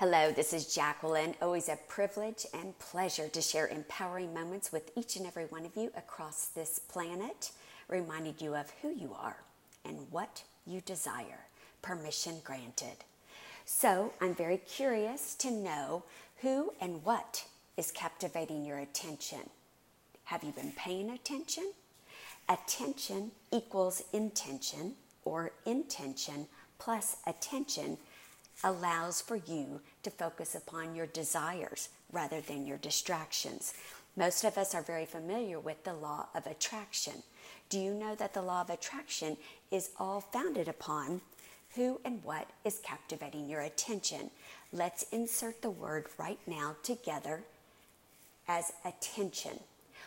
Hello, this is Jacqueline. Always a privilege and pleasure to share empowering moments with each and every one of you across this planet, reminding you of who you are and what you desire. Permission granted. So, I'm very curious to know who and what is captivating your attention. Have you been paying attention? Attention equals intention, or intention plus attention allows for you to focus upon your desires rather than your distractions. Most of us are very familiar with the law of attraction. Do you know that the law of attraction is all founded upon who and what is captivating your attention? Let's insert the word right now together as attention.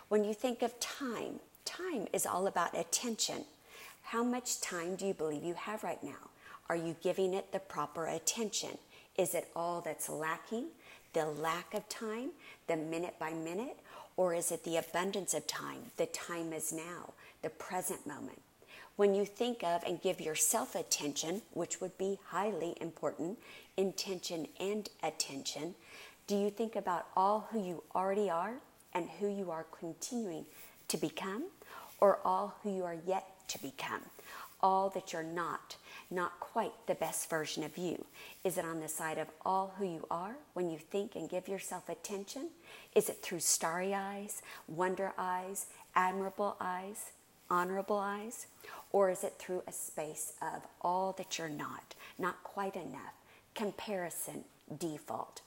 When you think of time, time is all about attention. How much time do you believe you have right now? Are you giving it the proper attention? Is it all that's lacking? The lack of time, the minute by minute? Or is it the abundance of time? The time is now, the present moment. When you think of and give yourself attention, which would be highly important, intention and attention, do you think about all who you already are and who you are continuing to become, or all who you are yet to become? All that you're not not quite the best version of you? Is it on the side of all who you are when you think and give yourself attention? Is it through starry eyes, wonder eyes, admirable eyes, honorable eyes? Or is it through a space of all that you're not, not quite enough, comparison, default?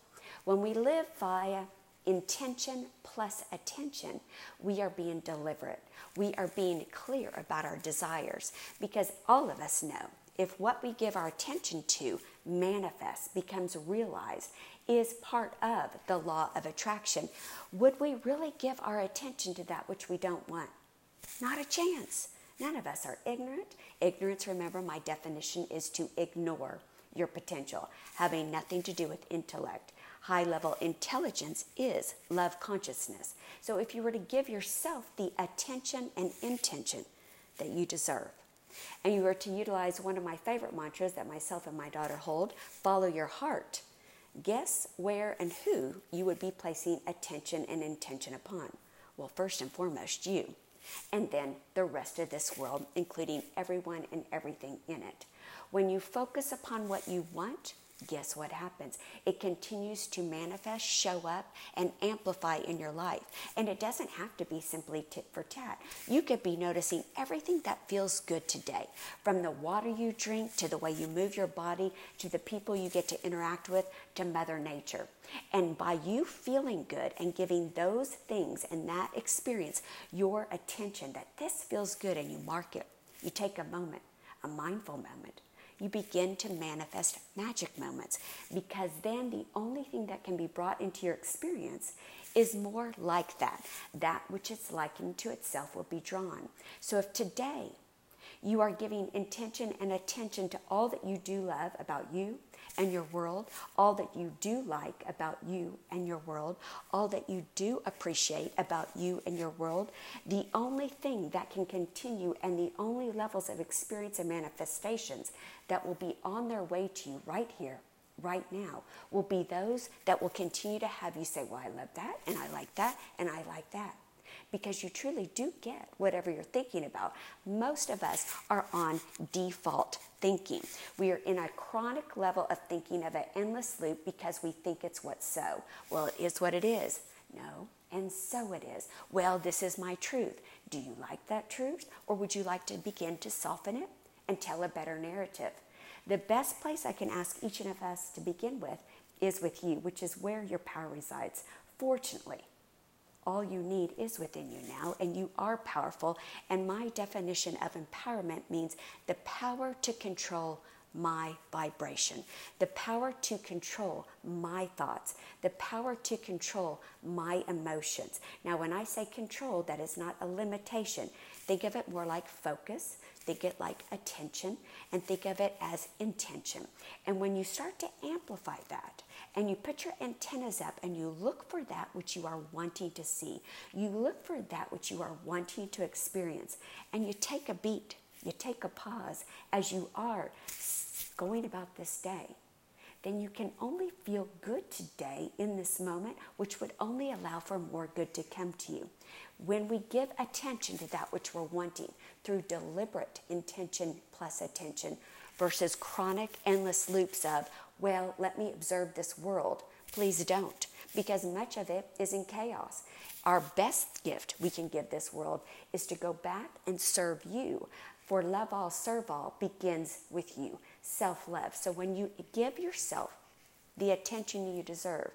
When we live via intention plus attention, we are being deliberate. We are being clear about our desires because all of us know if what we give our attention to manifests, becomes realized, is part of the law of attraction, would we really give our attention to that which we don't want? Not a chance. None of us are ignorant. Ignorance, remember, my definition is to ignore your potential, having nothing to do with intellect. High level intelligence is love consciousness. So if you were to give yourself the attention and intention that you deserve, and you are to utilize one of my favorite mantras that myself and my daughter hold follow your heart. Guess where and who you would be placing attention and intention upon. Well, first and foremost, you, and then the rest of this world, including everyone and everything in it. When you focus upon what you want, guess what happens? It continues to manifest, show up, and amplify in your life. And it doesn't have to be simply tit for tat. You could be noticing everything that feels good today, from the water you drink to the way you move your body to the people you get to interact with to Mother Nature. And by you feeling good and giving those things and that experience your attention that this feels good and you mark it, you take a moment, a mindful moment you begin to manifest magic moments because then the only thing that can be brought into your experience is more like that. That which is likened to itself will be drawn. So if today you are giving intention and attention to all that you do love about you and your world, all that you do like about you and your world, all that you do appreciate about you and your world, the only thing that can continue and the only levels of experience and manifestations that will be on their way to you right here right now will be those that will continue to have you say, Well, I love that, and I like that, and I like that because you truly do get whatever you're thinking about. Most of us are on default thinking. We are in a chronic level of thinking of an endless loop because we think it's what's so. Well, it is what it is. No, and so it is. Well, this is my truth. Do you like that truth? Or would you like to begin to soften it and tell a better narrative? The best place I can ask each of us to begin with is with you, which is where your power resides. Fortunately, all you need is within you now, and you are powerful. And my definition of empowerment means the power to control my vibration, the power to control my thoughts, the power to control my emotions. Now, when I say control, that is not a limitation. Think of it more like focus, think it like attention, and think of it as intention. And when you start to amplify that, and you put your antennas up and you look for that which you are wanting to see. You look for that which you are wanting to experience. And you take a beat, you take a pause as you are going about this day. then you can only feel good today in this moment, which would only allow for more good to come to you. When we give attention to that which we're wanting through deliberate intention plus attention versus chronic, endless loops of, well, let me observe this world. Please don't, because much of it is in chaos. Our best gift we can give this world is to go back and serve you. For love all, serve all begins with you, self love. So when you give yourself the attention you deserve,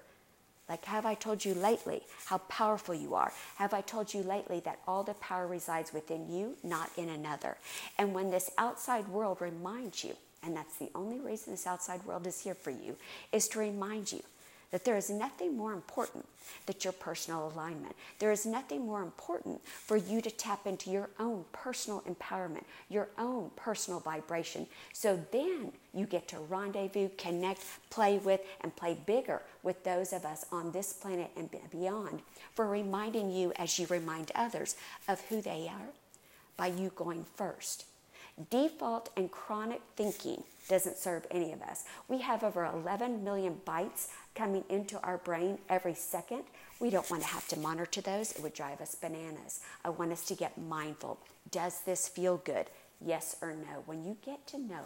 like, have I told you lately how powerful you are? Have I told you lately that all the power resides within you, not in another? And when this outside world reminds you, and that's the only reason this outside world is here for you, is to remind you that there is nothing more important than your personal alignment. There is nothing more important for you to tap into your own personal empowerment, your own personal vibration. So then you get to rendezvous, connect, play with, and play bigger with those of us on this planet and beyond for reminding you as you remind others of who they are by you going first. Default and chronic thinking doesn't serve any of us. We have over 11 million bytes coming into our brain every second. We don't want to have to monitor those. It would drive us bananas. I want us to get mindful. Does this feel good? Yes or no? When you get to know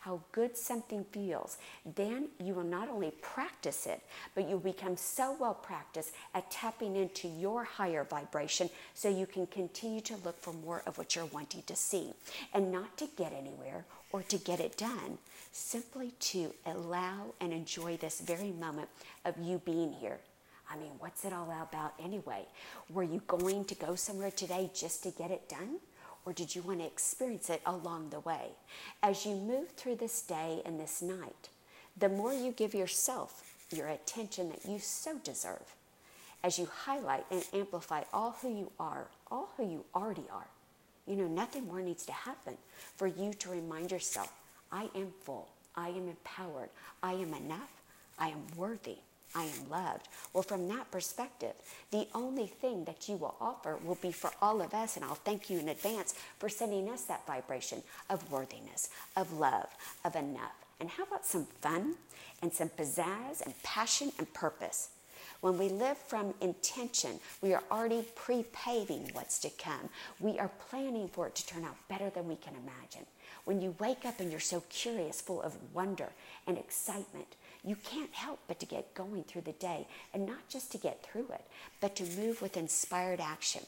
how good something feels, then you will not only practice it, but you'll become so well practiced at tapping into your higher vibration so you can continue to look for more of what you're wanting to see and not to get anywhere or to get it done, simply to allow and enjoy this very moment of you being here. I mean, what's it all about anyway? Were you going to go somewhere today just to get it done? Or did you want to experience it along the way? As you move through this day and this night, the more you give yourself your attention that you so deserve, as you highlight and amplify all who you are, all who you already are, you know, nothing more needs to happen for you to remind yourself I am full, I am empowered, I am enough, I am worthy. I am loved. Well, from that perspective, the only thing that you will offer will be for all of us, and I'll thank you in advance for sending us that vibration of worthiness, of love, of enough. And how about some fun and some pizzazz and passion and purpose? When we live from intention, we are already pre paving what's to come. We are planning for it to turn out better than we can imagine. When you wake up and you're so curious, full of wonder and excitement, you can't help but to get going through the day and not just to get through it, but to move with inspired action.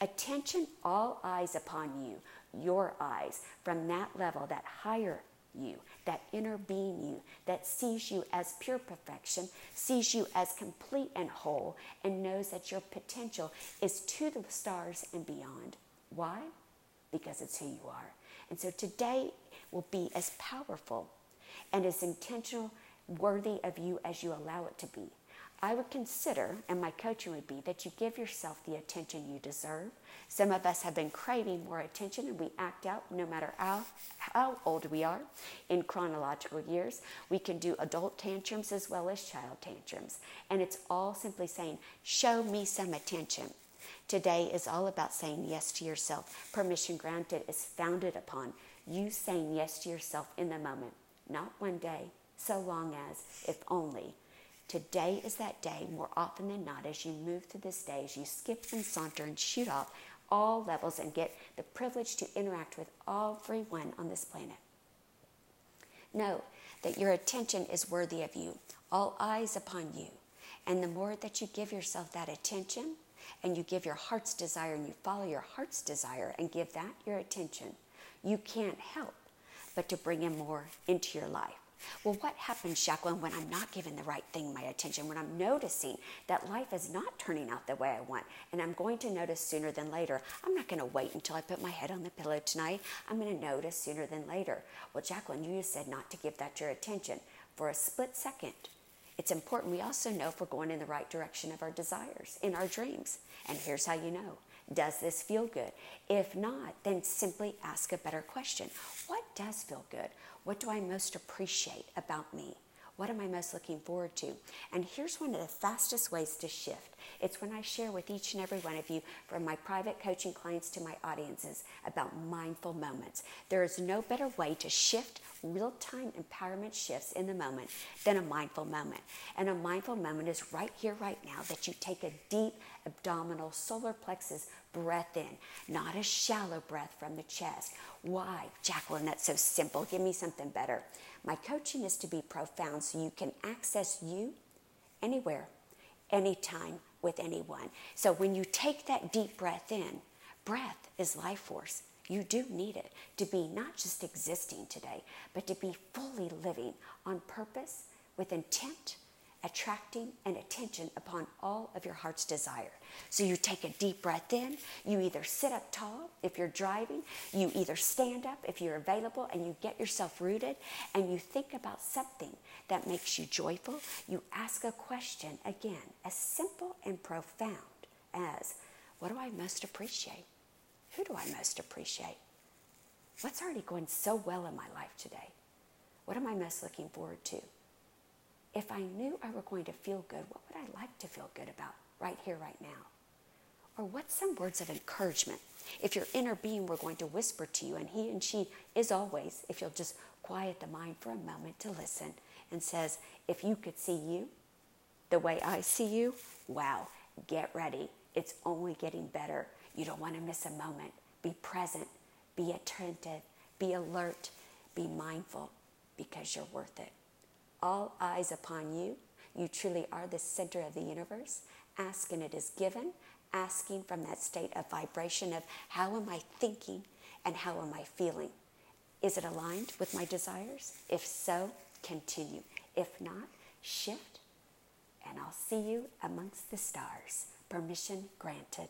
Attention, all eyes upon you, your eyes, from that level, that higher you, that inner being you that sees you as pure perfection, sees you as complete and whole, and knows that your potential is to the stars and beyond. Why? Because it's who you are. And so today will be as powerful and as intentional, worthy of you as you allow it to be. I would consider, and my coaching would be, that you give yourself the attention you deserve. Some of us have been craving more attention and we act out no matter how, how old we are in chronological years. We can do adult tantrums as well as child tantrums. And it's all simply saying, show me some attention. Today is all about saying yes to yourself. Permission granted is founded upon you saying yes to yourself in the moment, not one day, so long as, if only, Today is that day more often than not as you move through this day, as you skip and saunter and shoot off all levels and get the privilege to interact with everyone on this planet. Know that your attention is worthy of you, all eyes upon you. And the more that you give yourself that attention and you give your heart's desire and you follow your heart's desire and give that your attention, you can't help but to bring in more into your life. Well, what happens, Jacqueline, when I'm not giving the right thing my attention, when I'm noticing that life is not turning out the way I want, and I'm going to notice sooner than later? I'm not going to wait until I put my head on the pillow tonight. I'm going to notice sooner than later. Well, Jacqueline, you just said not to give that your attention for a split second. It's important we also know if we're going in the right direction of our desires, in our dreams. And here's how you know does this feel good? If not, then simply ask a better question. What does feel good? What do I most appreciate about me? What am I most looking forward to? And here's one of the fastest ways to shift. It's when I share with each and every one of you, from my private coaching clients to my audiences, about mindful moments. There is no better way to shift real time empowerment shifts in the moment than a mindful moment. And a mindful moment is right here, right now, that you take a deep abdominal solar plexus breath in, not a shallow breath from the chest. Why? Jacqueline, that's so simple. Give me something better. My coaching is to be profound so you can access you anywhere, anytime, with anyone. So when you take that deep breath in, breath is life force. You do need it to be not just existing today, but to be fully living on purpose with intent, attracting and attention upon all of your heart's desire. So you take a deep breath in, you either sit up tall if you're driving, you either stand up if you're available, and you get yourself rooted, and you think about something that makes you joyful. You ask a question, again, as simple and profound as, What do I most appreciate? Who do I most appreciate? What's already going so well in my life today? What am I most looking forward to? If I knew I were going to feel good, what would I like to feel good about right here, right now? Or what's some words of encouragement? If your inner being were going to whisper to you, and he and she is always, if you'll just quiet the mind for a moment to listen, and says, If you could see you the way I see you, wow, get ready. It's only getting better. You don't want to miss a moment. Be present, be attentive, be alert, be mindful because you're worth it. All eyes upon you. You truly are the center of the universe. Ask and it is given. Asking from that state of vibration of how am I thinking and how am I feeling? Is it aligned with my desires? If so, continue. If not, shift, and I'll see you amongst the stars. Permission granted.